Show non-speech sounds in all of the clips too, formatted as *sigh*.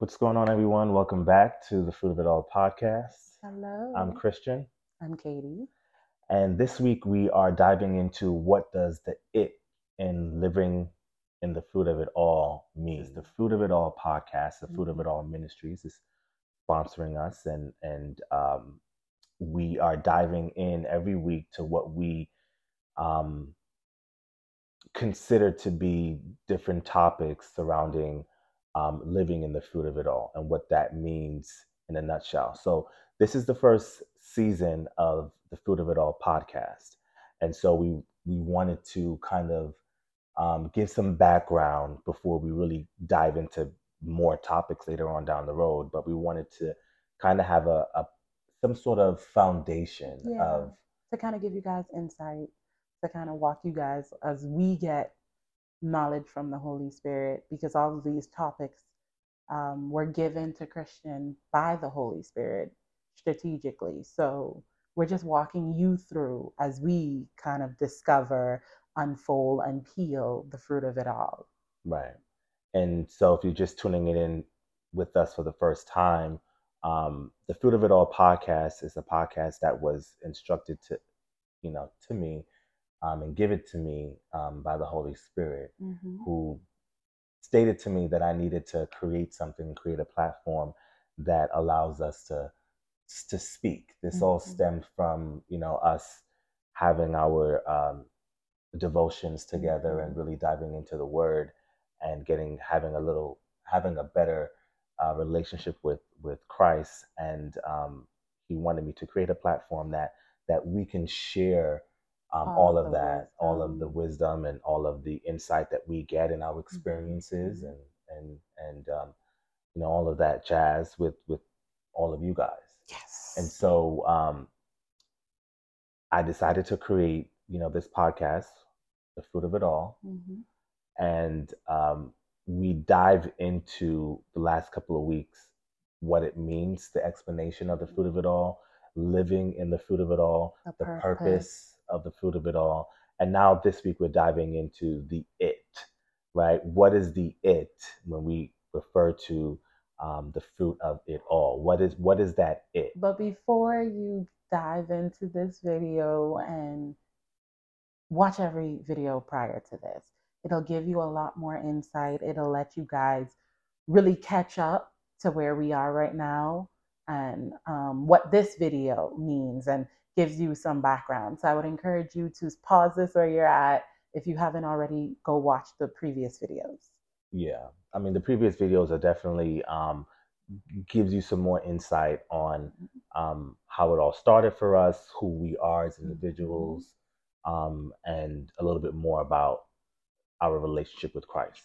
What's going on, everyone? Welcome back to the Fruit of It All podcast. Hello. I'm Christian, I'm Katie. and this week we are diving into what does the it in living in the fruit of it all mean. The Fruit of It All podcast, the Fruit of It All Ministries, is sponsoring us, and and um, we are diving in every week to what we um, consider to be different topics surrounding um, living in the fruit of it all and what that means in a nutshell. So, this is the first season of the Fruit of It All podcast. And so, we, we wanted to kind of um, give some background before we really dive into more topics later on down the road. But we wanted to kind of have a, a some sort of foundation Yeah. of To kind of give you guys insight, to kind of walk you guys as we get knowledge from the Holy Spirit, because all of these topics um, were given to Christian by the Holy Spirit strategically. So we're just walking you through as we kind of discover, unfold, and peel the fruit of it all. Right. And so if you're just tuning it in with us for the first time, um, the Fruit of It All podcast is a podcast that was instructed to, you know, to me um, and given to me um, by the Holy Spirit, who stated to me that I needed to create something, create a platform that allows us to to speak. This all Mhm. stemmed from, you know, us having our um, devotions together and Mhm. really diving into the Word and getting having a little having a better uh, relationship with with Christ. And um, He wanted me to create a platform that that we can share um, All all of that, all of the wisdom. wisdom and all of the insight that we get in our experiences Mhm. and and and um, you know all of that jazz with with all of you guys. Yes. And so um, I decided to create, you know, this podcast, The Fruit of It All, Mhm. and um, we dive into the last couple of weeks what it means, the explanation of the fruit of it all, living in the fruit of it all, The the purpose, purpose. Of the fruit of it all, and now this week we're diving into the it, right? What is the it when we refer to um, the fruit of it all? What is what is that it? But before you dive into this video and watch every video prior to this, it'll give you a lot more insight. It'll let you guys really catch up to where we are right now and um, what this video means and gives you some background. So I would encourage you to pause this where you're at. If you haven't already, go watch the previous videos. Yeah, I mean the previous videos are definitely um, gives you some more insight on um, how it all started for us, who we are as individuals, um, and a little bit more about our relationship with Christ.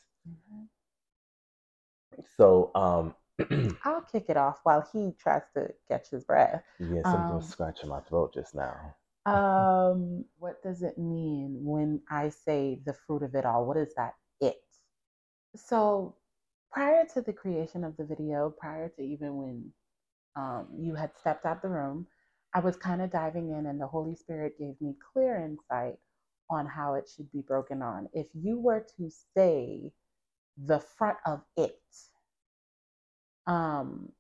So, um, *clears throat* I'll kick it off while he tries to catch his breath. yeah, something Um, scratching my throat just now. Um, what does it mean when I say the fruit of it all? What is that it? So, prior to the creation of the video, prior to even when um, you had stepped out the room, I was kind of diving in, and the Holy Spirit gave me clear insight on how it should be broken on. If you were to say the front of it, um,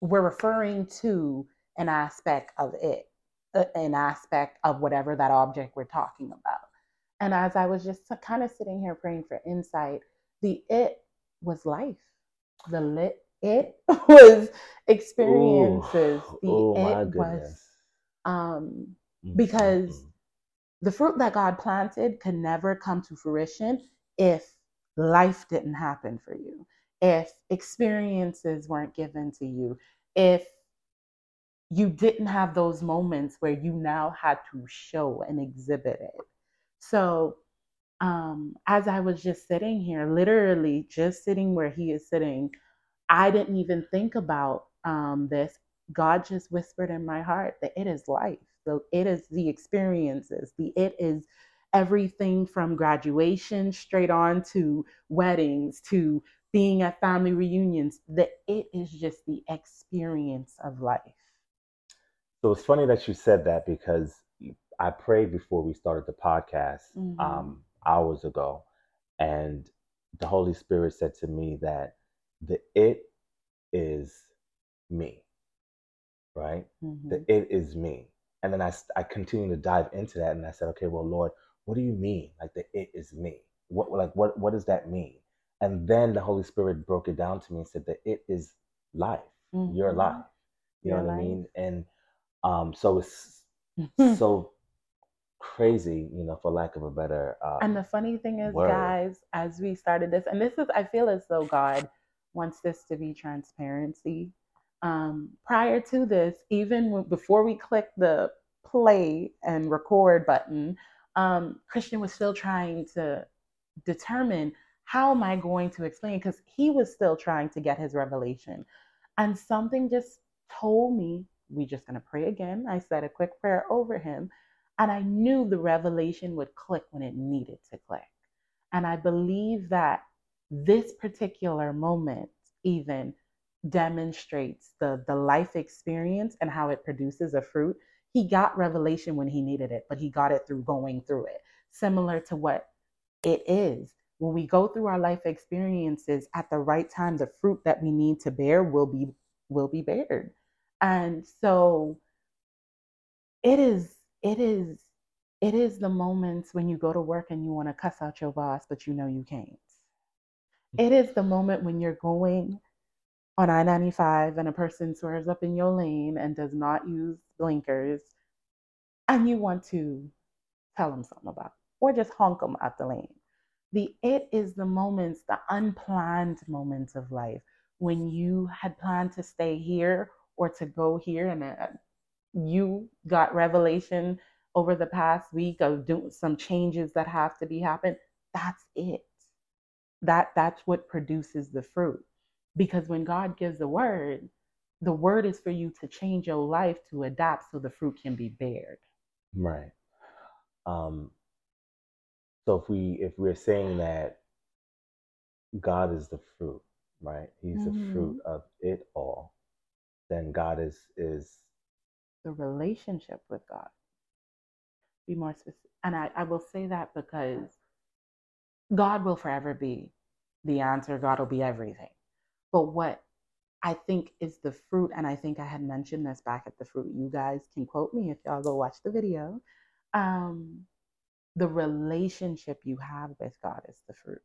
we're referring to an aspect of it, uh, an aspect of whatever that object we're talking about. And as I was just kind of sitting here praying for insight, the it was life. The lit it *laughs* was experiences. Ooh, the oh it was um Mm, because mm, mm. the fruit that God planted could never come to fruition if life didn't happen for you, if experiences weren't given to you, if you didn't have those moments where you now had to show and exhibit it. So, um, as I was just sitting here, literally just sitting where he is sitting, I didn't even think about um, this. God just whispered in my heart that it is life. So it is the experiences. The it is everything from graduation straight on to weddings to being at family reunions. that it is just the experience of life. So it's funny that you said that because I prayed before we started the podcast Mhm. um, hours ago, and the Holy Spirit said to me that the it is me, right? Mhm. The it is me. And then I, I continue to dive into that and I said, okay, well, Lord, what do you mean? Like the it is me. What like what what does that mean? And then the Holy Spirit broke it down to me and said that it is life, your Mhm. life. You know what I mean? And um, so it's *laughs* so crazy, you know, for lack of a better um, And the funny thing is, word. guys, as we started this, and this is, I feel as though God wants this to be transparency. Um, prior to this, even when, before we clicked the play and record button, um, Christian was still trying to determine how am I going to explain because he was still trying to get his revelation. And something just told me, we're just going to pray again. I said a quick prayer over him. And I knew the revelation would click when it needed to click. And I believe that this particular moment even demonstrates the, the life experience and how it produces a fruit. He got revelation when he needed it, but he got it through going through it. Similar to what it is. When we go through our life experiences at the right time, the fruit that we need to bear will be will be bared. And so it is it is it is the moments when you go to work and you want to cuss out your boss but you know you can't it is the moment when you're going on i-95 and a person swerves up in your lane and does not use blinkers and you want to tell them something about it, or just honk them out the lane the it is the moments the unplanned moments of life when you had planned to stay here or to go here and uh, you got revelation over the past week of doing some changes that have to be happened. That's it. That that's what produces the fruit. Because when god gives the word the word is for you to change your life to adapt so the fruit can be bared. Right. Um, so if we if we're saying that God is the fruit, right? He's Mhm. the fruit of it all, then God is is the relationship with god be more specific and I, I will say that because god will forever be the answer god will be everything but what I think is the fruit, and I think I had mentioned this back at the fruit. You guys can quote me if y'all go watch the video. Um, the relationship you have with God is the fruit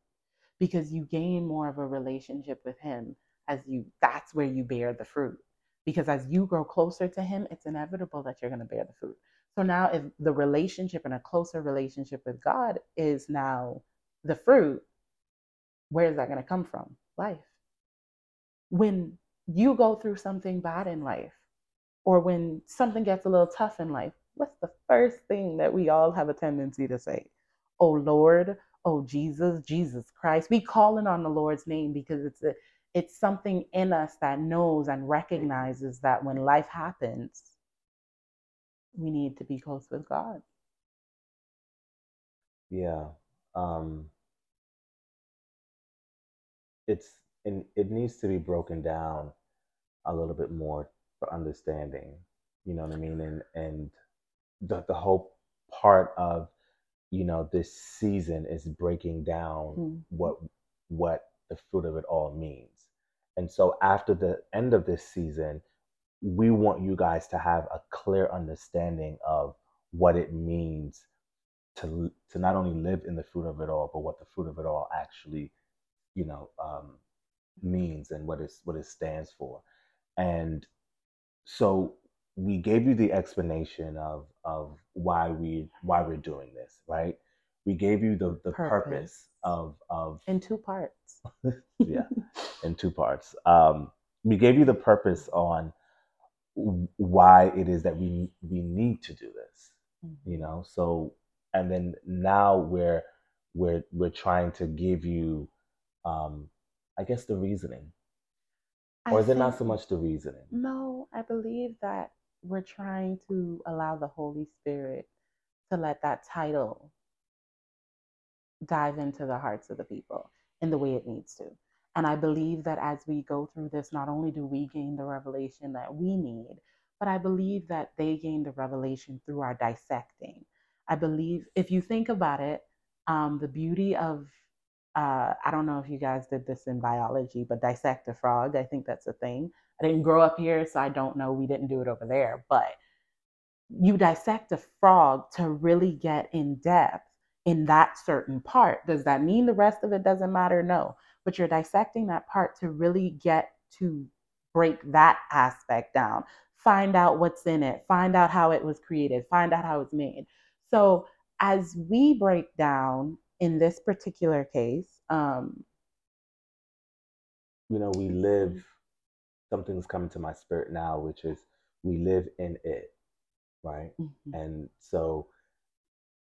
because you gain more of a relationship with Him as you, that's where you bear the fruit. Because as you grow closer to Him, it's inevitable that you're going to bear the fruit. So now, if the relationship and a closer relationship with God is now the fruit, where is that going to come from? Life when you go through something bad in life or when something gets a little tough in life, what's the first thing that we all have a tendency to say? Oh Lord, oh Jesus, Jesus Christ. We calling on the Lord's name because it's a it's something in us that knows and recognizes that when life happens, we need to be close with God. yeah. Um, it's and it needs to be broken down a little bit more for understanding. You know what I mean? And and the the whole part of you know this season is breaking down Mhm. what what the fruit of it all means. And so after the end of this season, we want you guys to have a clear understanding of what it means to to not only live in the fruit of it all, but what the fruit of it all actually, you know, um, means and what it what it stands for. And so we gave you the explanation of of why we why we're doing this, right? We gave you the the purpose, Purpose. of of In two parts. *laughs* yeah in two parts. Um, we gave you the purpose on why it is that we we need to do this, you know. So and then now we're we're we're trying to give you, um, I guess, the reasoning, I or is it not so much the reasoning? No, I believe that we're trying to allow the Holy Spirit to let that title dive into the hearts of the people in the way it needs to. And I believe that as we go through this, not only do we gain the revelation that we need, but I believe that they gain the revelation through our dissecting. I believe, if you think about it, um, the beauty of uh, I don't know if you guys did this in biology, but dissect a frog. I think that's a thing. I didn't grow up here, so I don't know. We didn't do it over there, but you dissect a frog to really get in depth in that certain part. Does that mean the rest of it doesn't matter? No. But you're dissecting that part to really get to break that aspect down, find out what's in it, find out how it was created, find out how it's made. So, as we break down in this particular case, um, you know, we live, something's coming to my spirit now, which is we live in it, right? Mm-hmm. And so,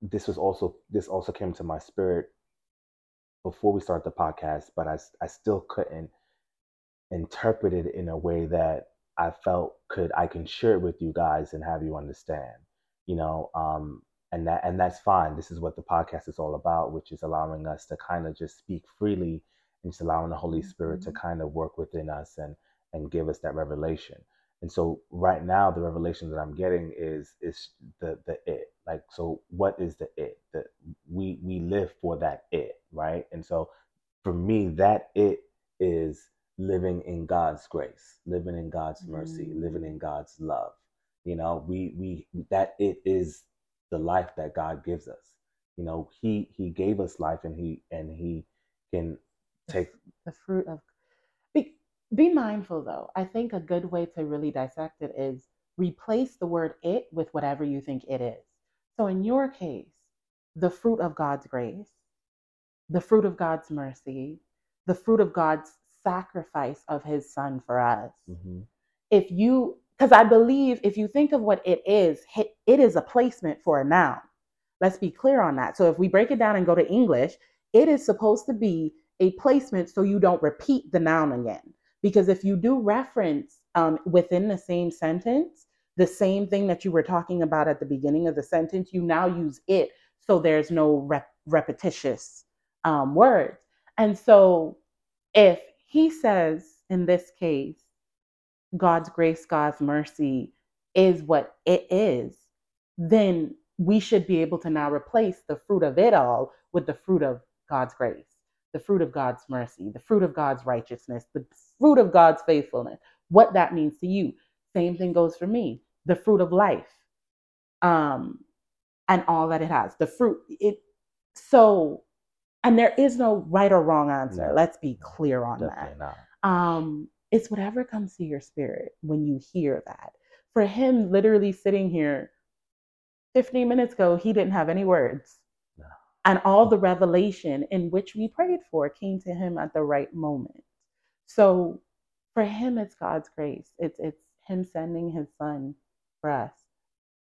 this was also this also came to my spirit before we start the podcast, but I I still couldn't interpret it in a way that I felt could I can share it with you guys and have you understand. You know, um, and that and that's fine. This is what the podcast is all about, which is allowing us to kind of just speak freely and just allowing the Holy Spirit mm-hmm. to kind of work within us and and give us that revelation. And so right now the revelation that I'm getting is is the the it. Like so what is the it? That we we live for that it, right? And so for me that it is living in God's grace, living in God's mercy, mm-hmm. living in God's love. You know, we we that it is the life that God gives us. You know, He He gave us life, and He and He can take the fruit of be mindful though. I think a good way to really dissect it is replace the word it with whatever you think it is. So in your case, the fruit of God's grace, the fruit of God's mercy, the fruit of God's sacrifice of his son for us. Mm-hmm. If you, because I believe if you think of what it is, it is a placement for a noun. Let's be clear on that. So if we break it down and go to English, it is supposed to be a placement so you don't repeat the noun again. Because if you do reference um, within the same sentence, the same thing that you were talking about at the beginning of the sentence, you now use it. So there's no rep- repetitious um, words. And so if he says in this case, God's grace, God's mercy is what it is, then we should be able to now replace the fruit of it all with the fruit of God's grace the fruit of God's mercy, the fruit of God's righteousness, the fruit of God's faithfulness, what that means to you. Same thing goes for me, the fruit of life, um, and all that it has. The fruit, it so, and there is no right or wrong answer. No, Let's be clear on that. Not. Um, it's whatever comes to your spirit when you hear that. For him, literally sitting here 15 minutes ago, he didn't have any words and all the revelation in which we prayed for came to him at the right moment. So for him, it's God's grace. It's it's him sending his son for us.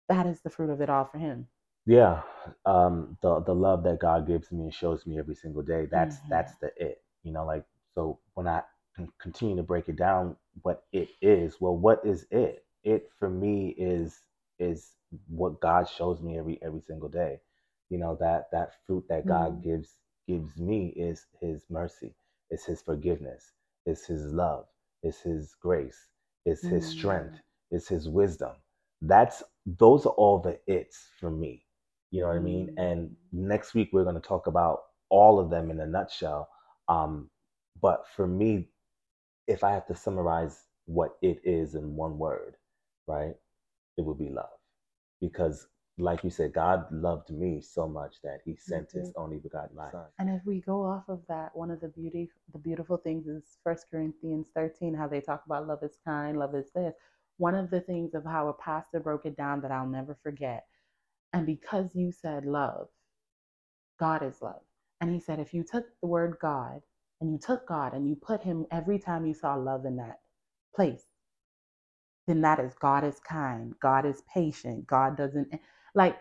That is the fruit of it all for him. Yeah, um, the the love that God gives me and shows me every single day. That's mm-hmm. that's the it. You know, like so when I continue to break it down, what it is. Well, what is it? It for me is is what God shows me every every single day you know that that fruit that god mm. gives gives me is his mercy is his forgiveness is his love is his grace his mm. strength is his wisdom that's those are all the it's for me you know what mm. i mean mm. and next week we're going to talk about all of them in a nutshell um but for me if i have to summarize what it is in one word right it would be love because like you said, God loved me so much that He sent mm-hmm. His only begotten Son. And if we go off of that, one of the beauty, the beautiful things is First Corinthians thirteen, how they talk about love is kind, love is this. One of the things of how a pastor broke it down that I'll never forget, and because you said love, God is love, and He said if you took the word God and you took God and you put Him every time you saw love in that place, then that is God is kind, God is patient, God doesn't like,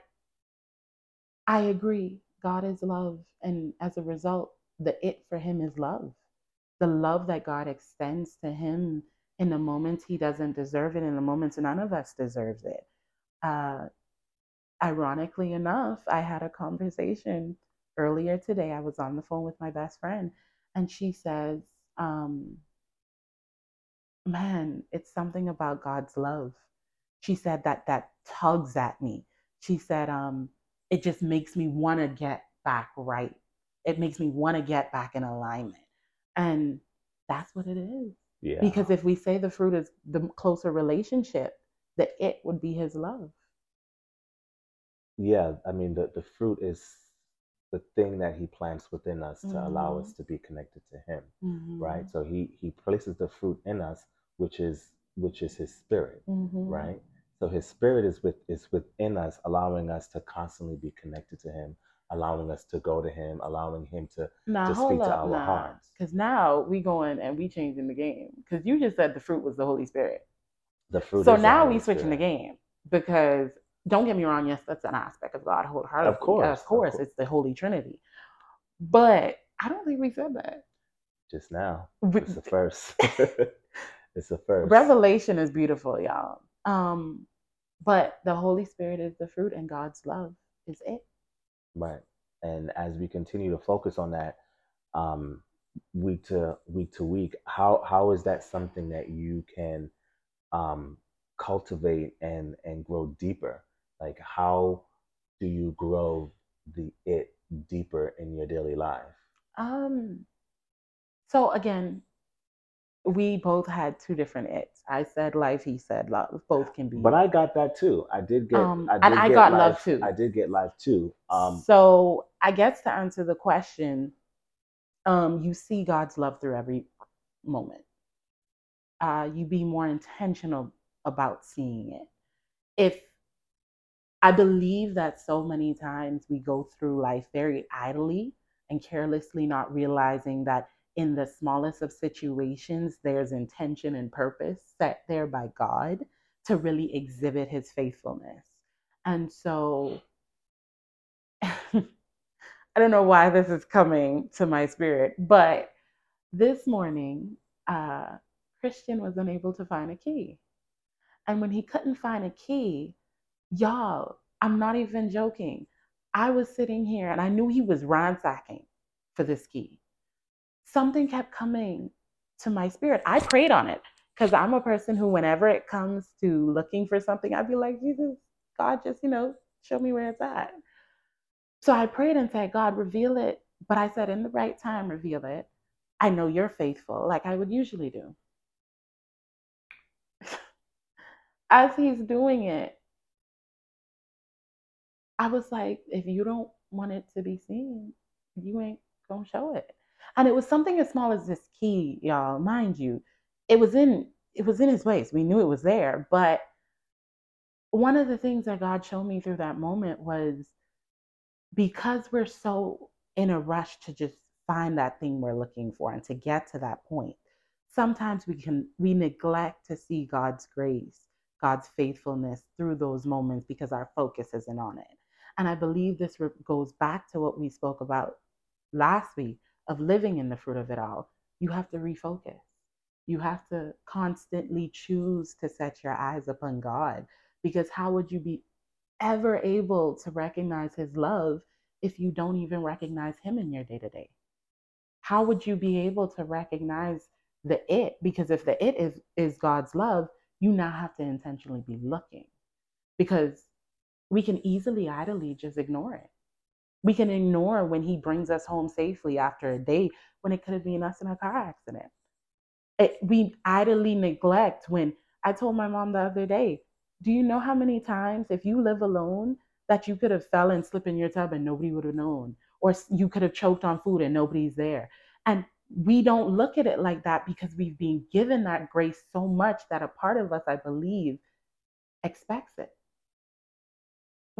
I agree. God is love. And as a result, the it for him is love. The love that God extends to him in the moments he doesn't deserve it, in the moments none of us deserves it. Uh, ironically enough, I had a conversation earlier today. I was on the phone with my best friend, and she says, um, Man, it's something about God's love. She said that that tugs at me she said, um, it just makes me want to get back right it makes me want to get back in alignment. And that's what it is. Yeah. Because if we say the fruit is the closer relationship, the it would be his love. yeah, I mean the, the fruit is the thing that he plants within us to allow Mhm. us to be connected to him. Mhm. Right. So he he places the fruit in us, which is which is his spirit. Mhm. right? So his spirit is with is within us, allowing us to constantly be connected to him, allowing us to go to him, allowing him to Now to speak to our now, hearts. because now we going and we changing the game. Because you just said the fruit was the Holy Spirit. The fruit. so now we switching the game because don't get me wrong. Yes, that's an aspect of God wholeheartedly. Of course, of of course, course. it's the Holy Trinity. But I don't think we said that. Just now, it's the first. *laughs* *laughs* it's the first. Revelation is beautiful, y'all. Um, but the Holy Spirit is the fruit, and God's love is it. Right. And as we continue to focus on that, um, week to week to week, how how is that something that you can um, cultivate and and grow deeper? Like how do you grow the it deeper in your daily life? Um, so again, we both had two different its. I said life, he said love. Both can be. But I got that too. I did get. Um, I and I get got life, love too. I did get life too. Um, so I guess to answer the question, um, you see God's love through every moment. Uh, you be more intentional about seeing it. If I believe that so many times we go through life very idly and carelessly, not realizing that in the smallest of situations, there's intention and purpose set there by God to really exhibit his faithfulness. And so *laughs* I don't know why this is coming to my spirit, but this morning, uh, Christian was unable to find a key. And when he couldn't find a key, y'all, I'm not even joking. I was sitting here and I knew he was ransacking for this key. Something kept coming to my spirit. I prayed on it because I'm a person who, whenever it comes to looking for something, I'd be like, Jesus, God, just, you know, show me where it's at. So I prayed and said, God, reveal it. But I said, in the right time, reveal it. I know you're faithful, like I would usually do. *laughs* As he's doing it, I was like, if you don't want it to be seen, you ain't gonna show it. And it was something as small as this key, y'all. Mind you, it was in it was in his place. We knew it was there, but one of the things that God showed me through that moment was because we're so in a rush to just find that thing we're looking for and to get to that point sometimes we can we neglect to see god's grace god's faithfulness through those moments because our focus isn't on it and i believe this goes back to what we spoke about last week of living in the fruit of it all you have to refocus you have to constantly choose to set your eyes upon god because how would you be ever able to recognize his love if you don't even recognize him in your day to day? How would you be able to recognize the it? Because if the it is is God's love, you now have to intentionally be looking. Because we can easily idly just ignore it. We can ignore when he brings us home safely after a day when it could have been us in a car accident. It, we idly neglect when I told my mom the other day, do you know how many times if you live alone that you could have fell and slipped in your tub and nobody would have known? Or you could have choked on food and nobody's there? And we don't look at it like that because we've been given that grace so much that a part of us i believe expects it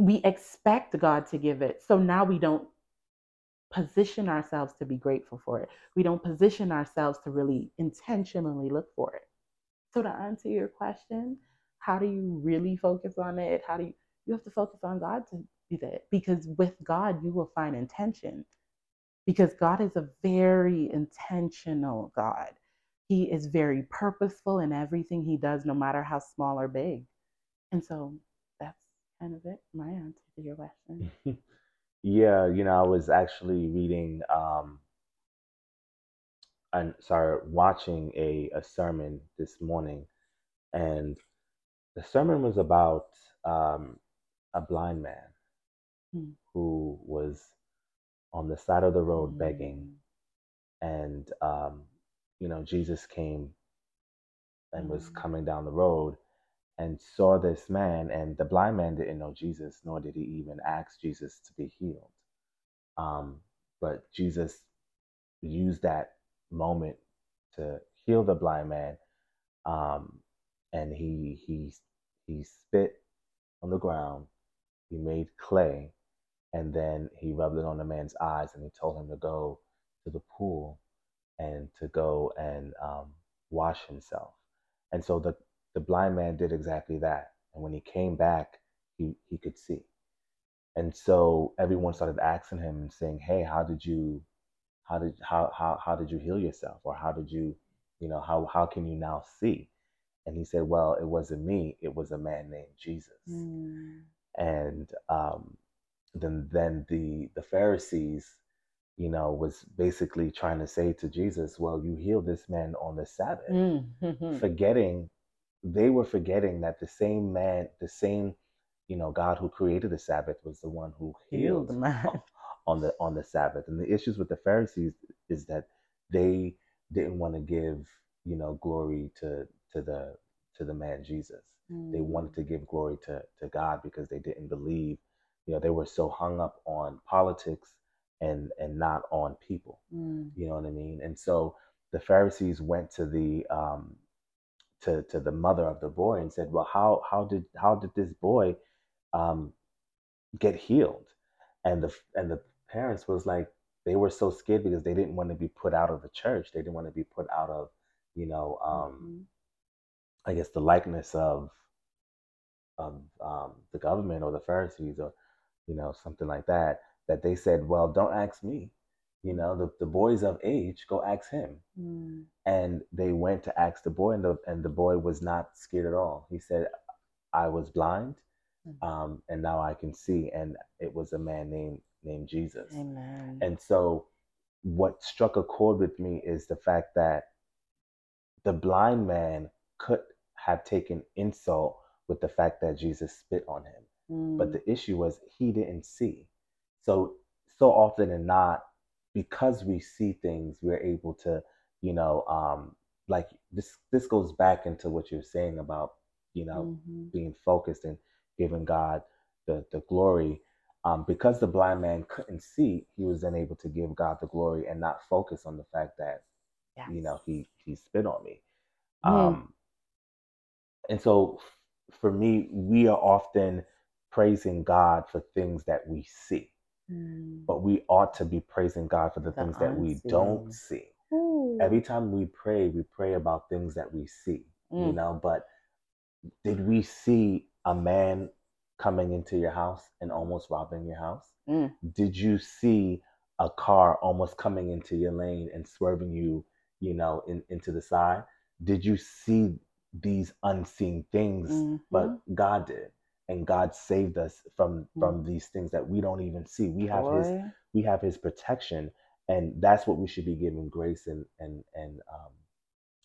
we expect god to give it. So now we don't position ourselves to be grateful for it. We don't position ourselves to really intentionally look for it. So to answer your question how do you really focus on it? How do you you have to focus on god to do that because with god you will find intention because god is a very intentional god. He is very purposeful in everything he does no matter how small or big. And so kind of it my answer to your question *laughs* yeah, you know, I was actually reading, um, and sorry, watching a, a sermon this morning, and the sermon was about um, a blind man Hmm. who was on the side of the road begging, Mm. and um, you know Jesus came and was Mm. coming down the road and saw this man, and the blind man didn't know Jesus, nor did he even ask Jesus to be healed. Um, but Jesus used that moment to heal the blind man, um, and he he he spit on the ground, he made clay, and then he rubbed it on the man's eyes, and he told him to go to the pool and to go and um, wash himself. And so the the blind man did exactly that. And when he came back, he he could see. And so everyone started asking him and saying, "Hey, how did you, how did how how how did you heal yourself, or how did you, you know, how how can you now see?" And he said, "Well, it wasn't me. It was a man named Jesus." Mm. And um, then then the the Pharisees, you know, was basically trying to say to Jesus, "Well, you healed this man on the Sabbath." Mm. Mhm. forgetting they were forgetting that the same man the same you know god who created the sabbath was the one who Healed *laughs* man. on the on the sabbath and the issues with the pharisees is that they didn't want to give you know glory to to the to the man jesus they Mm. wanted to give glory to to god because they didn't believe you know they were so hung up on politics and and not on people Mm. you know what I mean? And so the Pharisees went to the um, to to the mother of the boy and said, "Well, how how did how did this boy um, get healed?" And the and the parents was like they were so scared because they didn't want to be put out of the church. They didn't want to be put out of you know um, Mhm. I guess the likeness of of um, the government or the Pharisees or you know something like that. That they said, "Well, don't ask me." You know, the, the boy's of age, go ask him Mm. and they went to ask the boy and the and the boy was not scared at all he said i was blind Mm. um, and now i can see and it was a man named named jesus Amen. and so what struck a chord with me is the fact that the blind man could have taken insult with the fact that jesus spit on him but Mm. the issue was he didn't see so so often and not because we see things we're able to you know um like this this goes back into what you're saying about you know Mhm. being focused and giving god the the glory um because the blind man couldn't see he was then able to give god the glory and not focus on the fact that you know he he spit on me Mm. um and so for me we are often praising god for things that we see Mm. but we ought to be praising God for the, The things that we don't see. Ooh. Every time we pray, we pray about things that we see, you Mm. know. But did we see a man coming into your house and almost robbing your house? Mm. Did you see a car almost coming into your lane and swerving you, you know, in, into the side? Did you see these unseen things? Mhm. But God did. And God saved us from Mm. from these things that we don't even see. We have his we have his protection and that's what we should be giving grace and and and um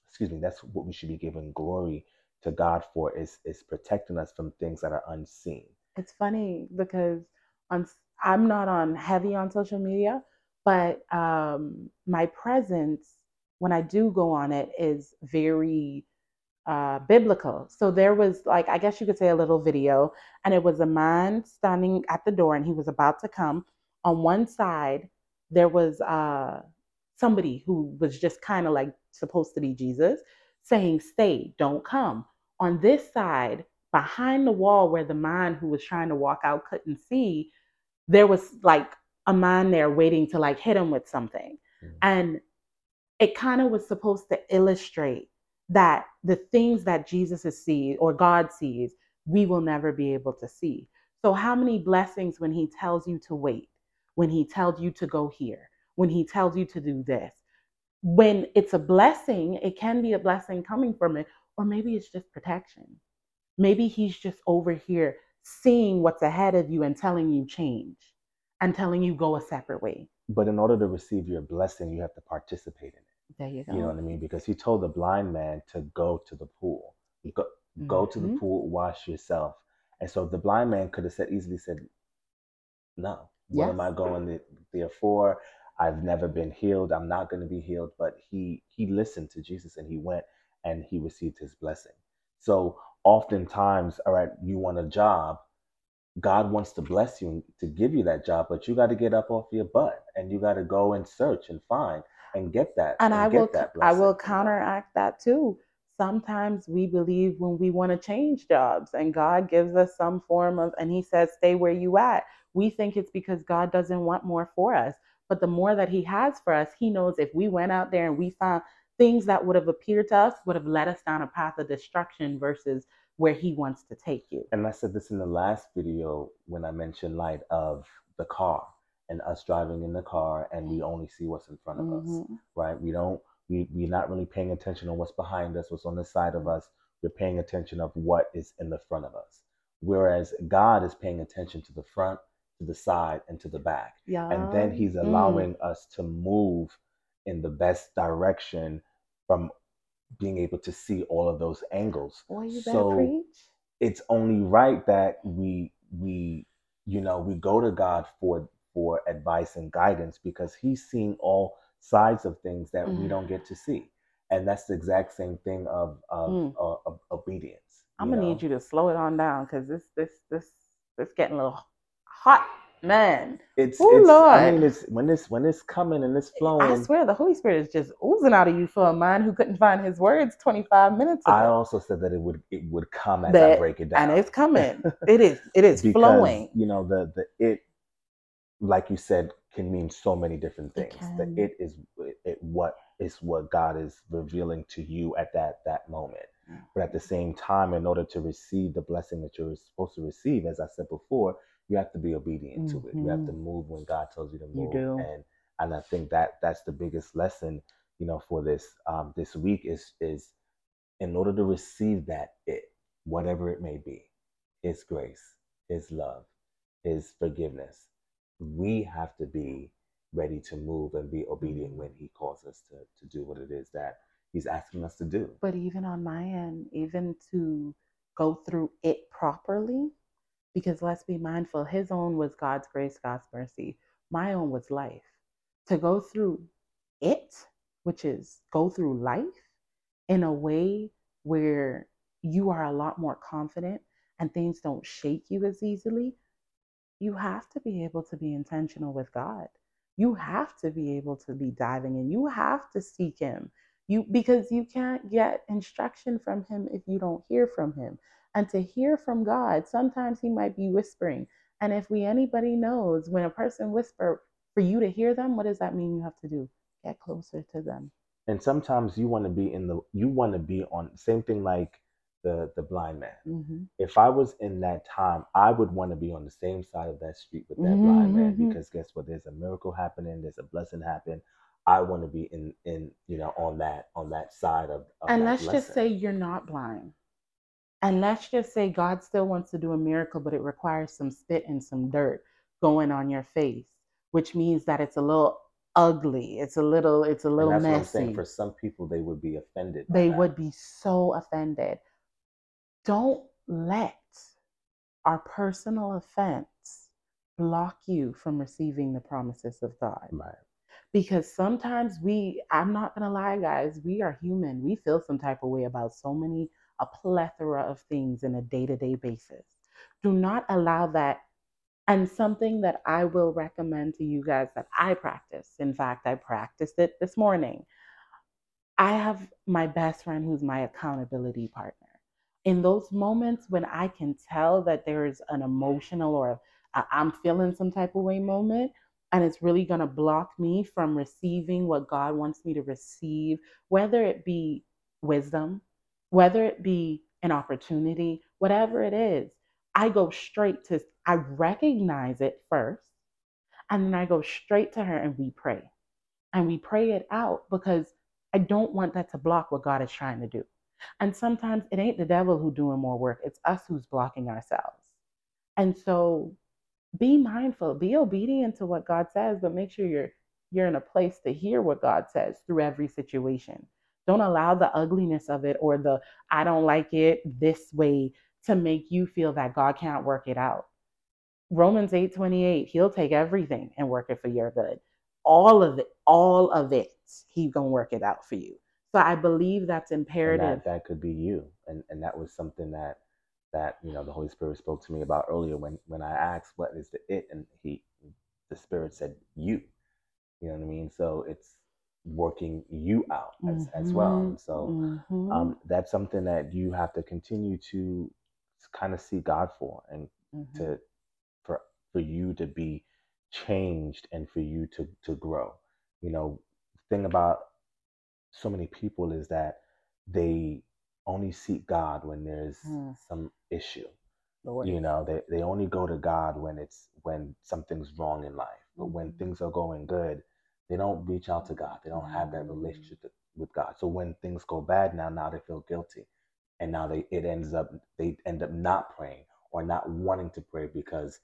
excuse me that's what we should be giving glory to god for is is protecting us from things that are unseen It's funny because on s- I'm not on heavy on social media, but um, my presence when I do go on it is very uh, biblical. So there was like I guess you could say a little video, and it was a man standing at the door, and he was about to come. On one side, there was uh, somebody who was just kind of like supposed to be Jesus, saying, "Stay, don't come." On this side, behind the wall where the man who was trying to walk out couldn't see, there was like a man there waiting to like hit him with something. Mhm. And it kind of was supposed to illustrate that the things that Jesus sees or God sees, we will never be able to see. So, how many blessings when He tells you to wait, when He tells you to go here, when He tells you to do this? When it's a blessing, it can be a blessing coming from it, or maybe it's just protection. Maybe He's just over here seeing what's ahead of you and telling you change and telling you go a separate way. but in order to receive your blessing you have to participate in it There you go. you know what i mean because he told the blind man to go to the pool go, go to the Mhm. pool wash yourself and so the blind man could have said easily said no what am i going there for? I've never been healed. I'm not going to be healed. But he he listened to Jesus and he went and he received his blessing. So oftentimes, all right, you want a job. God wants to bless you to give you that job, but you got to get up off your butt and you got to go and search and find and get that. And, I will I will counteract that too. Sometimes we believe when we want to change jobs and God gives us some form of and he says stay where you at. We think it's because God doesn't want more for us. But the more that he has for us, he knows if we went out there and we found things that would have appeared to us would have led us down a path of destruction versus where he wants to take you. And I said this in the last video when I mentioned light of the car and us driving in the car and we only see what's in front of mm-hmm. us, right? We don't, we, we're not really paying attention on what's behind us, what's on the side of us. We're paying attention of what is in the front of us. Whereas God is paying attention to the front, to the side, and to the back. Yeah. And then he's mm. allowing mm. us to move in the best direction from being able to see all of those angles. Boy, you so preach. it's only right that we we you know we go to God for for advice and guidance because He's seeing all sides of things that mm. we don't get to see, and that's the exact same thing of of, mm. uh, of obedience. I'm gonna know? need you to slow it on down because this this this this getting a little hot man. It's, Ooh, it's Lord. I mean, it's when it's when it's coming and it's flowing. I swear, the Holy Spirit is just oozing out of you for a man who couldn't find his words 25 minutes ago. I also said that it would it would come as that, I break it down, and it's coming. *laughs* it is it is because, flowing. You know the the it, like you said, can mean so many different things. It the it is it, what is what God is revealing to you at that that moment. But at the same time, in order to receive the blessing that you're supposed to receive, as I said before, you have to be obedient mm-hmm. to it. You have to mm-hmm. move when God tells you to move. You and and I think that that's the biggest lesson, you know, for this um, this week is is in order to receive that it, whatever it may be, His grace, His love, His forgiveness, we have to be ready to move and be obedient when He calls us to to do what it is that He's asking us to do. But even on my end, even to go through it properly, because let's be mindful, his own was God's grace, God's mercy. My own was life. To go through it, which is go through life in a way where you are a lot more confident and things don't shake you as easily, you have to be able to be intentional with God. You have to be able to be diving in. You have to seek him. You because you can't get instruction from him if you don't hear from him and to hear from God. Sometimes He might be whispering. And if we anybody knows when a person whisper for you to hear them, what does that mean you have to do? Get closer to them. And sometimes you want to be in the you want to be on same thing like the the blind man. Mm-hmm. If I was in that time, I would want to be on the same side of that street with that mm-hmm. blind man mm-hmm. because guess what? There's a miracle happening. There's a blessing happening. I want to be in in you know on that on that side of. of and let's blessing. just say you're not blind. And let's just say God still wants to do a miracle, but it requires some spit and some dirt going on your face, which means that it's a little ugly. It's a little, it's a little messy. What I'm saying. For some people, they would be offended. They would be so offended. Don't let our personal offense block you from receiving the promises of God. Right. Because sometimes we, I'm not gonna lie, guys, we are human. We feel some type of way about so many a plethora of things in a day to day basis. Do not allow that. And something that I will recommend to you guys that I practice, in fact, I practiced it this morning. I have my best friend who's my accountability partner. In those moments when I can tell that there is an emotional or I'm feeling some type of way moment, and it's really going to block me from receiving what God wants me to receive, whether it be wisdom, whether it be an opportunity, whatever it is, I go straight to, I recognize it first, and then I go straight to her and we pray. And we pray it out because I don't want that to block what God is trying to do. And sometimes it ain't the devil who's doing more work, it's us who's blocking ourselves. And so be mindful, be obedient to what God says, but make sure you're you're in a place to hear what God says through every situation. Don't allow the ugliness of it or the I don't like it this way to make you feel that God can't work it out. Romans 8 28, he'll take everything and work it for your good. All of it, all of it, he's gonna work it out for you. So I believe that's imperative. That, that could be you. And and that was something that that, you know, the Holy Spirit spoke to me about earlier when when I asked what is the it and he the spirit said you. You know what I mean? So it's working you out as, mm-hmm. as well. And so mm-hmm. um, that's something that you have to continue to kind of see God for and mm-hmm. to for for you to be changed and for you to to grow. You know, thing about so many people is that they only seek God when there's mm. some issue. Lord. You know, they, they only go to God when it's when something's wrong in life. But when mm-hmm. things are going good, they don't reach out to God. They don't have that relationship with God. So when things go bad now, now they feel guilty, and now they it ends up they end up not praying or not wanting to pray because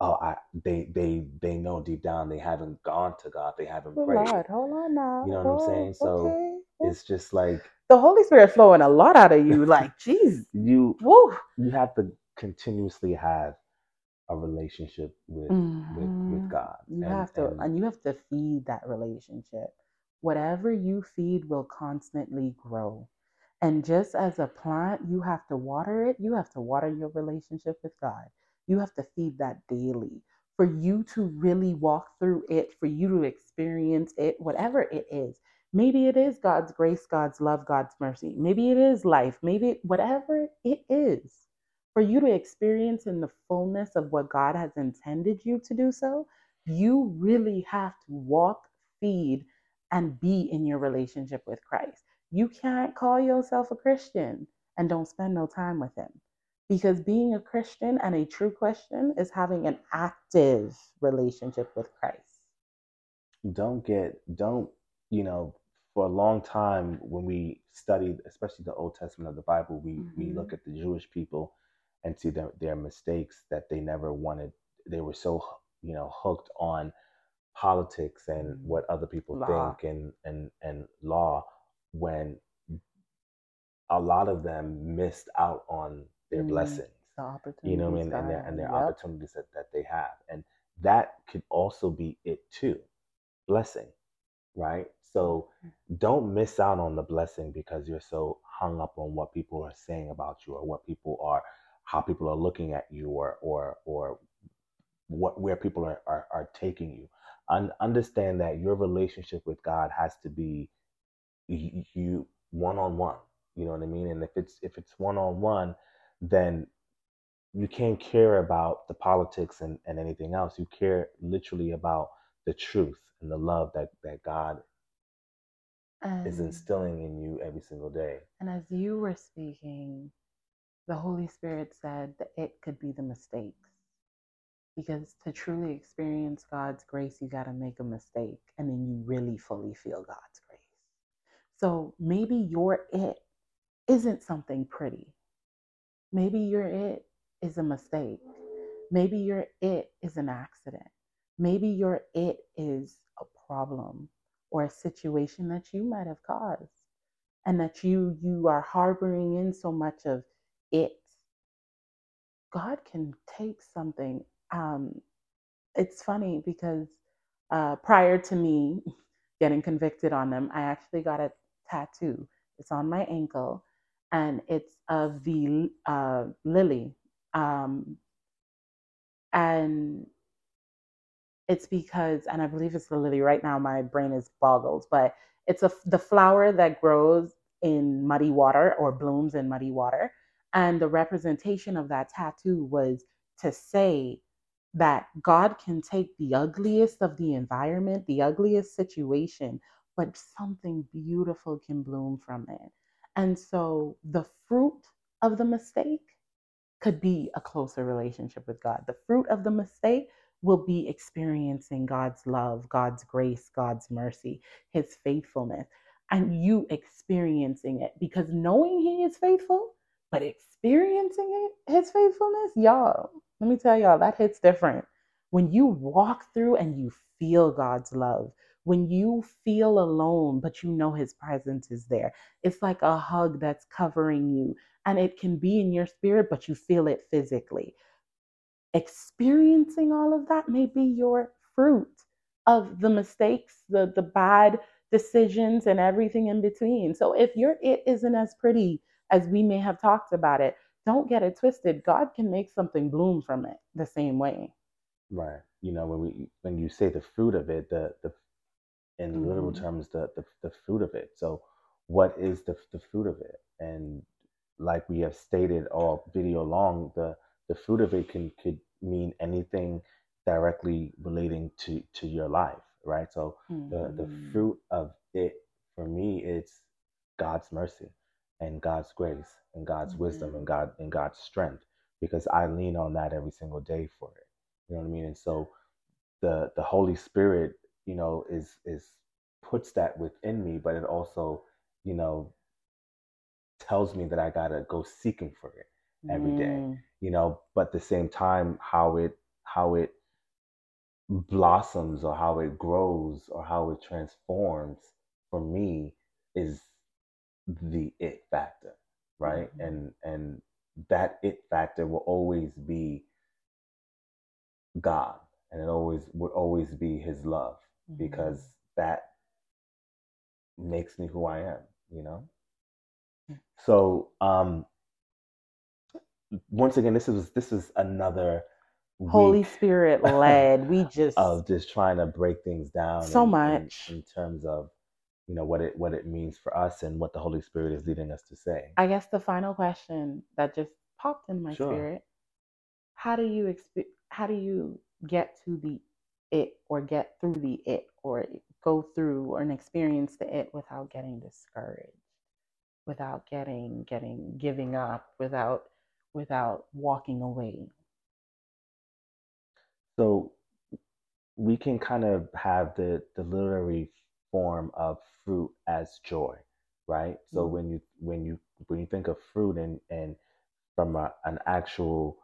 oh I they they they know deep down they haven't gone to God. They haven't oh, prayed. Lord, hold on now. You know what oh, I'm saying? So okay. It's just like the Holy Spirit flowing a lot out of you. *laughs* Like, jeez, you Woo. you have to continuously have a relationship with mm-hmm. with with God. You and, have to, and, and you have to feed that relationship. Whatever you feed will constantly grow. And just as a plant, you have to water it. You have to water your relationship with God. You have to feed that daily for you to really walk through it, for you to experience it, whatever it is. Maybe it is God's grace, God's love, God's mercy. Maybe it is life. Maybe whatever it is for you to experience in the fullness of what God has intended you to do so, you really have to walk, feed, and be in your relationship with Christ. You can't call yourself a Christian and don't spend no time with Him. Because being a Christian and a true Christian is having an active relationship with Christ. Don't get, don't, you know, for a long time when we studied, especially the Old Testament of the Bible, we, mm-hmm. we look at the Jewish people and see their, their mistakes that they never wanted. They were so, you know, hooked on politics and mm-hmm. what other people law. think and, and, and law when a lot of them missed out on their mm, blessings. you know what I mean? And their and their yep. opportunities that, that they have. And that could also be it too. Blessing. Right? So don't miss out on the blessing because you're so hung up on what people are saying about you or what people are how people are looking at you or or or what where people are, are, are taking you. Un- understand that your relationship with God has to be you one on one. You know what I mean? And if it's if it's one on one, then you can't care about the politics and, and anything else. You care literally about the truth and the love that, that God is instilling in you every single day. And as you were speaking, the Holy Spirit said that it could be the mistakes. Because to truly experience God's grace, you got to make a mistake and then you really fully feel God's grace. So maybe your it isn't something pretty. Maybe your it is a mistake. Maybe your it is an accident. Maybe your it is problem or a situation that you might have caused and that you you are harboring in so much of it. God can take something. Um, it's funny because uh, prior to me getting convicted on them, I actually got a tattoo. It's on my ankle, and it's of the uh, lily. Um, and it's because, and I believe it's the lily. Right now, my brain is boggled, but it's a the flower that grows in muddy water or blooms in muddy water. And the representation of that tattoo was to say that God can take the ugliest of the environment, the ugliest situation, but something beautiful can bloom from it. And so the fruit of the mistake could be a closer relationship with God. The fruit of the mistake will be experiencing God's love, God's grace, God's mercy, His faithfulness, and you experiencing it because knowing He is faithful but experiencing it, his faithfulness, y'all, let me tell y'all, that hits different. When you walk through and you feel God's love, when you feel alone, but you know his presence is there, it's like a hug that's covering you. And it can be in your spirit, but you feel it physically. Experiencing all of that may be your fruit of the mistakes, the the bad decisions and everything in between. So if your it isn't as pretty as we may have talked about it, don't get it twisted. God can make something bloom from it the same way. Right. You know, when we when you say the fruit of it, the the in literal Mhm. terms, the the, the fruit of it. So what is the the fruit of it? And like we have stated all video long, the the fruit of it can could mean anything directly relating to to your life, right? So the the Mhm. fruit of it for me it's God's mercy and God's grace and God's wisdom and Mhm. God and God's strength because I lean on that every single day for it. You know what I mean? And so the the Holy Spirit, you know, is is puts that within me, but it also, you know, tells me that I gotta go seeking for it every day. Mm. You know, but at the same time, how it how it blossoms or how it grows or how it transforms for me is the it factor, right? Mhm. And and that it factor will always be God, and it always would always be His love Mhm. because that makes me who I am, you know. Mm. So um, once again, this is this is another Holy Spirit *laughs* led. We just of just trying to break things down so in, in much. in terms of you know what it what it means for us and what the Holy Spirit is leading us to say. I guess the final question that just popped in my Sure. spirit: How do you exp- How do you get to the it, or get through the it, or go through or and experience the it without getting discouraged, without getting getting giving up, without without walking away? So we can kind of have the the literary form of fruit as joy, right? So Mm. when you when you when you think of fruit and and from a, an actual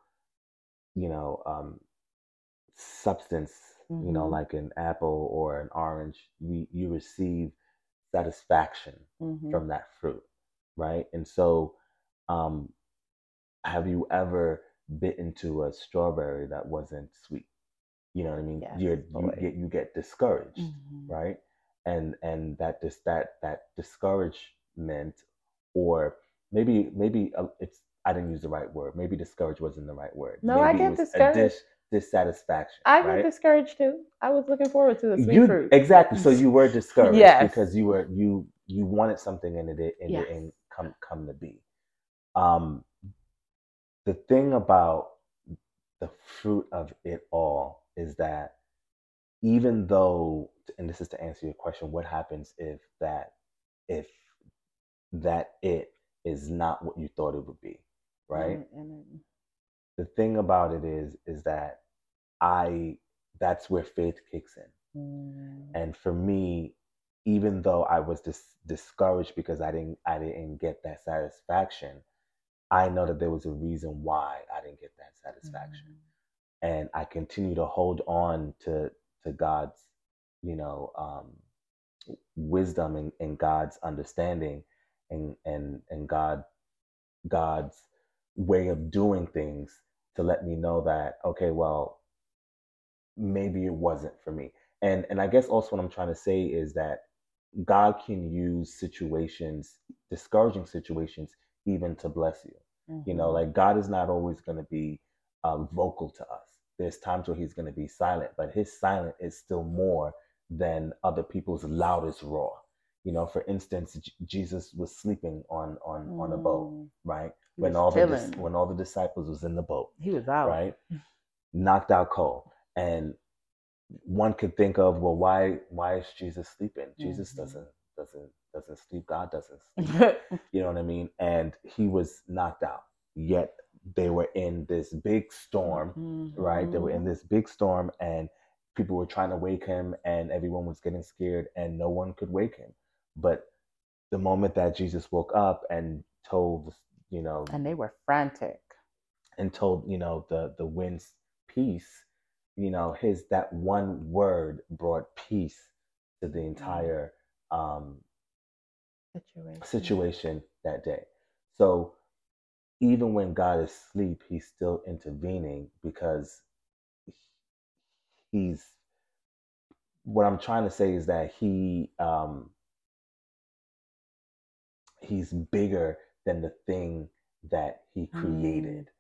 you know um, substance, you know, Mhm. like an apple or an orange, you you receive satisfaction Mhm. from that fruit, right? And so, um, have you ever bit into a strawberry that wasn't sweet? You know what I mean? Yes, you get you get discouraged, Mhm. right? And and that dis that that discouragement, or maybe maybe uh, it's I didn't use the right word. Maybe discouraged wasn't the right word. No, I Maybe it get was a dish discouraged. dissatisfaction, I get right? discouraged too. I was looking forward to the sweet You fruit. exactly. So you were *laughs* discouraged Yes. because you were you you wanted something and it and it Yes. didn't come come to be. Um, the thing about the fruit of it all is that even though, and this is to answer your question, what happens if that if that it is not what you thought it would be, right? And The thing about it is is that I that's where faith kicks in. mm, and for me even though i was dis- discouraged because i didn't i didn't get that satisfaction i know that there was a reason why i didn't get that satisfaction. Mm, and i continue to hold on to to god's you know um wisdom and, and god's understanding and and and god god's way of doing things to let me know that okay well maybe it wasn't for me. And and i guess also what i'm trying to say is that God can use situations, discouraging situations, even to bless you. You know, mhm, like God is not always going to be um, vocal to us. There's times where He's going to be silent, but His silent is still more than other people's loudest roar. You know, for instance, J- Jesus was sleeping on on on a boat, mm. right? He When all the dis- when all the disciples was in the boat, He was out. right? *laughs* Knocked out cold, and one could think of well why why is jesus sleeping jesus Mhm. doesn't doesn't doesn't sleep god doesn't *laughs* sleep. You know what i mean? And he was knocked out. Yet they were in this big storm right? They were in this big storm and people were trying to wake him and everyone was getting scared and no one could wake him. But the moment that jesus woke up and told you know And they were frantic. and told you know the the wind's peace you know his that one word brought peace to the entire um Situation. situation that day so even when God is asleep, he's still intervening because he's what I'm trying to say is that he um he's bigger than the thing that he Mm. created.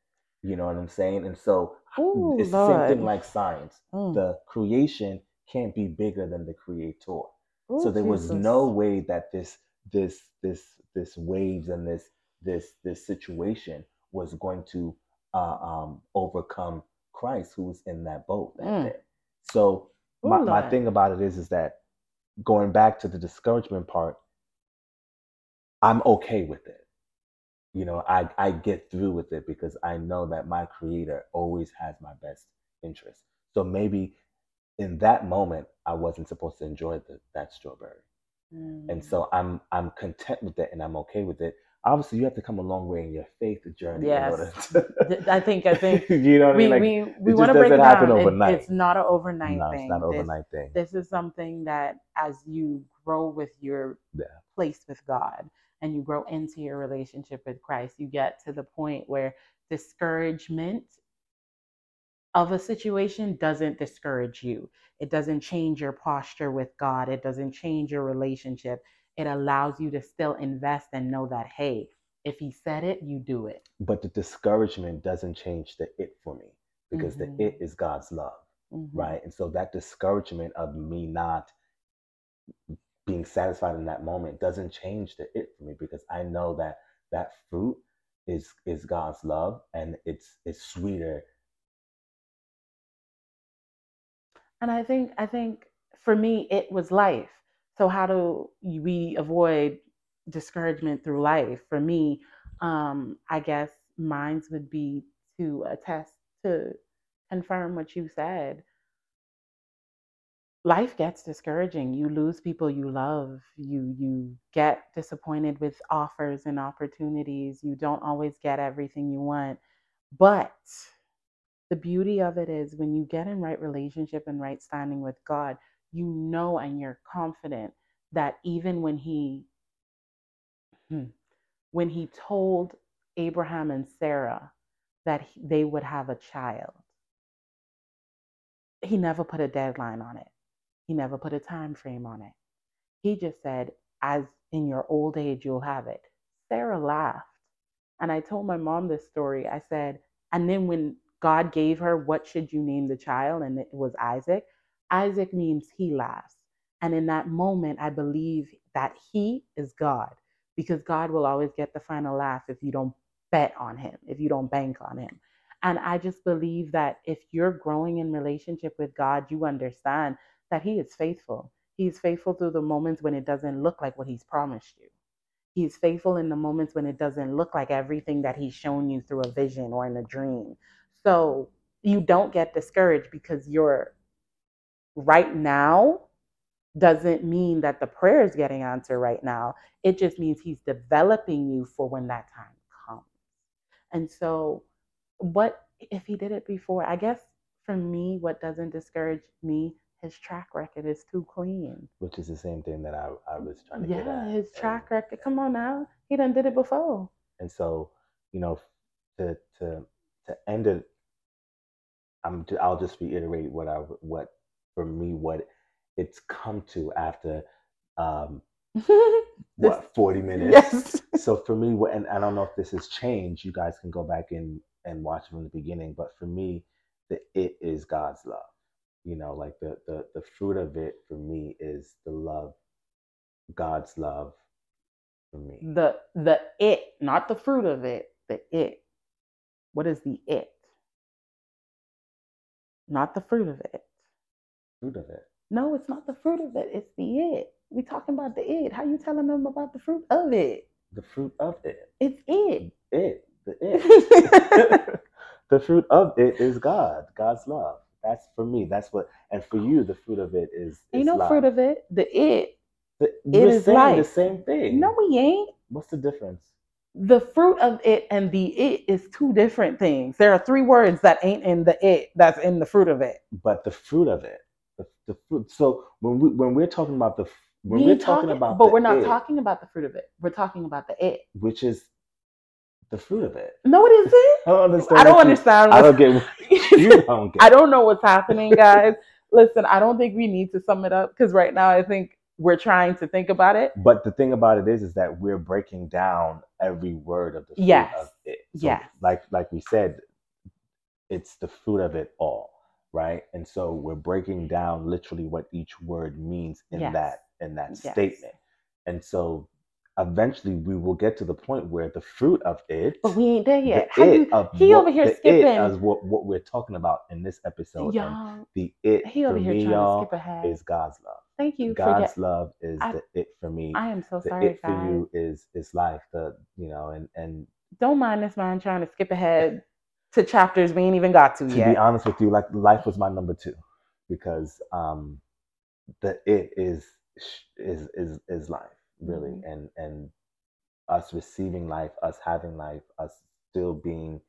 You know what I'm saying? And so Ooh, it's the same thing like science. Mm. The creation can't be bigger than the creator. so Ooh, there was no way that this this this this waves and this this this situation was going to uh, um, overcome Christ who was in that boat that Mm. day. So Ooh, my, my thing about it is is that going back to the discouragement part, I'm okay with it. You know, I, I get through with it because I know that my creator always has my best interest. So maybe in that moment I wasn't supposed to enjoy the, that strawberry. Mm. And so I'm I'm content with that and I'm okay with it. Obviously you have to come a long way in your faith journey Yes. to I think I think *laughs* you know what I we mean? Like we we want to break it down. It- it's not an overnight no, thing. it's not an This- overnight thing. this is something that as you grow with your Yeah. place with God and you grow into your relationship with Christ, you get to the point where discouragement of a situation doesn't discourage you. It doesn't change your posture with God. It doesn't change your relationship. It allows you to still invest and know that, hey, if He said it, you do it. But the discouragement doesn't change the it for me because Mhm. the it is God's love. Mhm. right? And so that discouragement of me not being satisfied in that moment doesn't change the it for me because I know that that fruit is is God's love and it's it's sweeter. And I think I think for me it was life. So how do we avoid discouragement through life? For me, um, I guess mine's would be to attest to confirm what you said. Life gets discouraging. You lose people you love. You you get disappointed with offers and opportunities. You don't always get everything you want. But the beauty of it is when you get in right relationship and right standing with God, you know and you're confident that even when he hmm, when he told Abraham and Sarah that they would have a child, he never put a deadline on it. He never put a time frame on it. He just said, as in your old age, you'll have it. Sarah laughed. And I told my mom this story. I said, and then when God gave her, what should you name the child? And it was Isaac. Isaac means he laughs. And in that moment, I believe that he is God because God will always get the final laugh if you don't bet on him, if you don't bank on him. And I just believe that if you're growing in relationship with God, you understand that he is faithful. He's faithful through the moments when it doesn't look like what he's promised you. He's faithful in the moments when it doesn't look like everything that he's shown you through a vision or in a dream. So you don't get discouraged because you're right now doesn't mean that the prayer is getting answered right now. It just means he's developing you for when that time comes. And so, what if he did it before? I guess for me, what doesn't discourage me, his track record is too clean. Which is the same thing that I, I was trying to get Yeah, at. his track And- record. Come on now, he done did it before. And so, you know, to to to end it, I'm I'll just reiterate what I what for me what it's come to after um *laughs* what 40 minutes. yes. *laughs* So for me, what and I don't know if this has changed. You guys can go back and and watch from the beginning. But for me, the it is God's love. You know, like the the the fruit of it for me is the love, God's love for me. The the it, not the fruit of it. The it. What is the it? Not the fruit of it. Fruit of it. No, it's not the fruit of it. It's the it. We talking about the it. How you telling them about the fruit of it? The fruit of it. It's it. It. The *laughs* it. *laughs* the fruit of it is God. God's love. That's for me. That's what. And for you, the fruit of it is. Ain't is no love. fruit of it. The it. The, we're is saying the same thing. No, we ain't. What's the difference? The fruit of it and the it is two different things. There are three words that ain't in the it that's in the fruit of it. But the fruit of it. The, the fruit. So when we when we're talking about the when We we're ain't talking about but we're not it, talking about the fruit of it. We're talking about the it. which is the fruit of it. No, it isn't. *laughs* I don't understand. I don't understand. I don't get. *laughs* You don't get. I don't know what's happening, guys. Listen, I don't think we need to sum it up because right now I think we're trying to think about it. But the thing about it is, is that we're breaking down every word of the fruit Yes. of it. Yes. Like like we said, it's the fruit of it all, right? And so we're breaking down literally what each word means in Yes. that in that Yes. statement. And so eventually we will get to the point where the fruit of it, But we ain't there yet. It you, he what, over here the skipping. is what, what we're talking about in this episode. Y'all, the it he over here trying to skip ahead. is God's love. Thank you God's get, love is I- the it for me. I am so the sorry, it for you is is life. The you know, and and Don't mind this man trying to skip ahead to chapters we ain't even got to, to yet. To be honest with you, like life was my number two because um the it is is is is life really, Mhm. and and us receiving life, us having life, us still being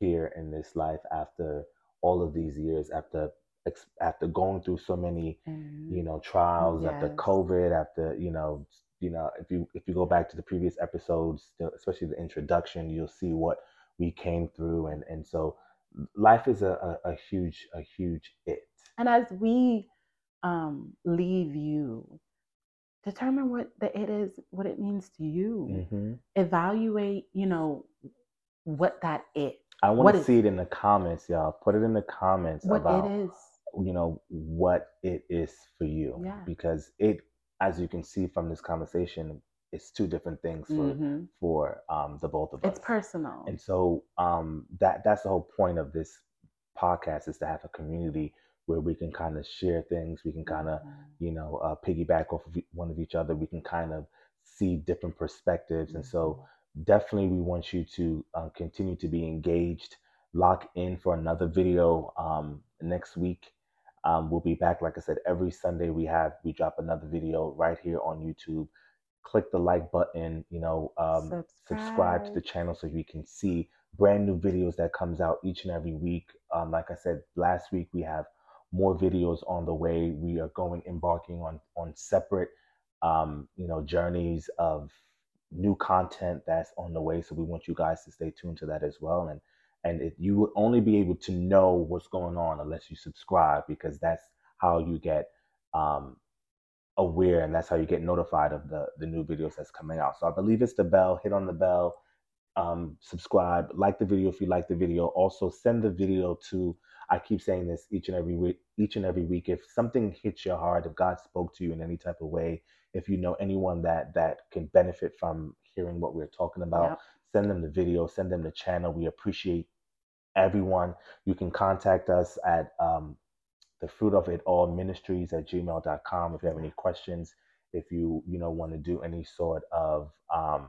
here in this life after all of these years, after ex- after going through so many Mhm. you know trials after covid after you know you know if you if you go back to the previous episodes especially the introduction you'll see what we came through and and so life is a a, a huge a huge it And as we um, leave you, determine what the it is, what it means to you. mm-hmm. Evaluate, you know, what that it, i want to see it in the comments y'all put it in the comments what about it is. You know what it is for you Yeah. because it as you can see from this conversation it's two different things for Mhm. for um the both of us It's personal. and so um that that's the whole point of this podcast is to have a community where we can kind of share things we can kind of Mhm. you know uh, piggyback off of one of each other we can kind of see different perspectives and so definitely we want you to uh, continue to be engaged lock in for another video um, next week um, we'll be back like i said every sunday we have we drop another video right here on youtube. Click the like button you know um, subscribe to the channel so you can see brand new videos that comes out each and every week. Um, like i said last week we have more videos on the way. We are going embarking on on separate um, you know journeys of new content that's on the way. So we want you guys to stay tuned to that as well. And and it, you will only be able to know what's going on unless you subscribe because that's how you get um, aware and that's how you get notified of the the new videos that's coming out. So i believe it's the bell hit on the bell um, subscribe like the video if you like the video. Also send the video to i keep saying this each and every week each and every week if something hits your heart if god spoke to you in any type of way if you know anyone that that can benefit from hearing what we're talking about Yep. send them the video send them the channel. We appreciate everyone. You can contact us at um, the fruit of it all ministries at gmail.com if you have any questions if you you know want to do any sort of um,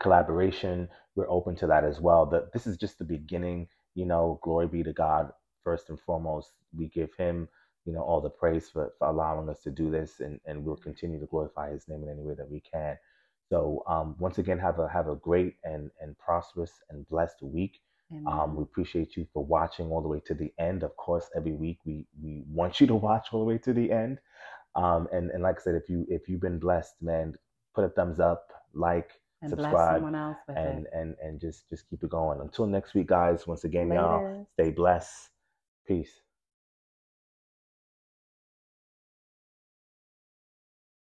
collaboration we're open to that as well. That this is just the beginning you know glory be to god. First and foremost we give him you know all the praise for, for allowing us to do this and and we'll continue to glorify his name in any way that we can so um, once again have a have a great and and prosperous and blessed week um, we appreciate you for watching all the way to the end. Of course, every week we we want you to watch all the way to the end. Um, and and like I said, if you if you've been blessed, man, put a thumbs up, like, and bless subscribe, someone else with and it. and and just just keep it going. Until next week, guys. Once again, y'all stay blessed. Peace.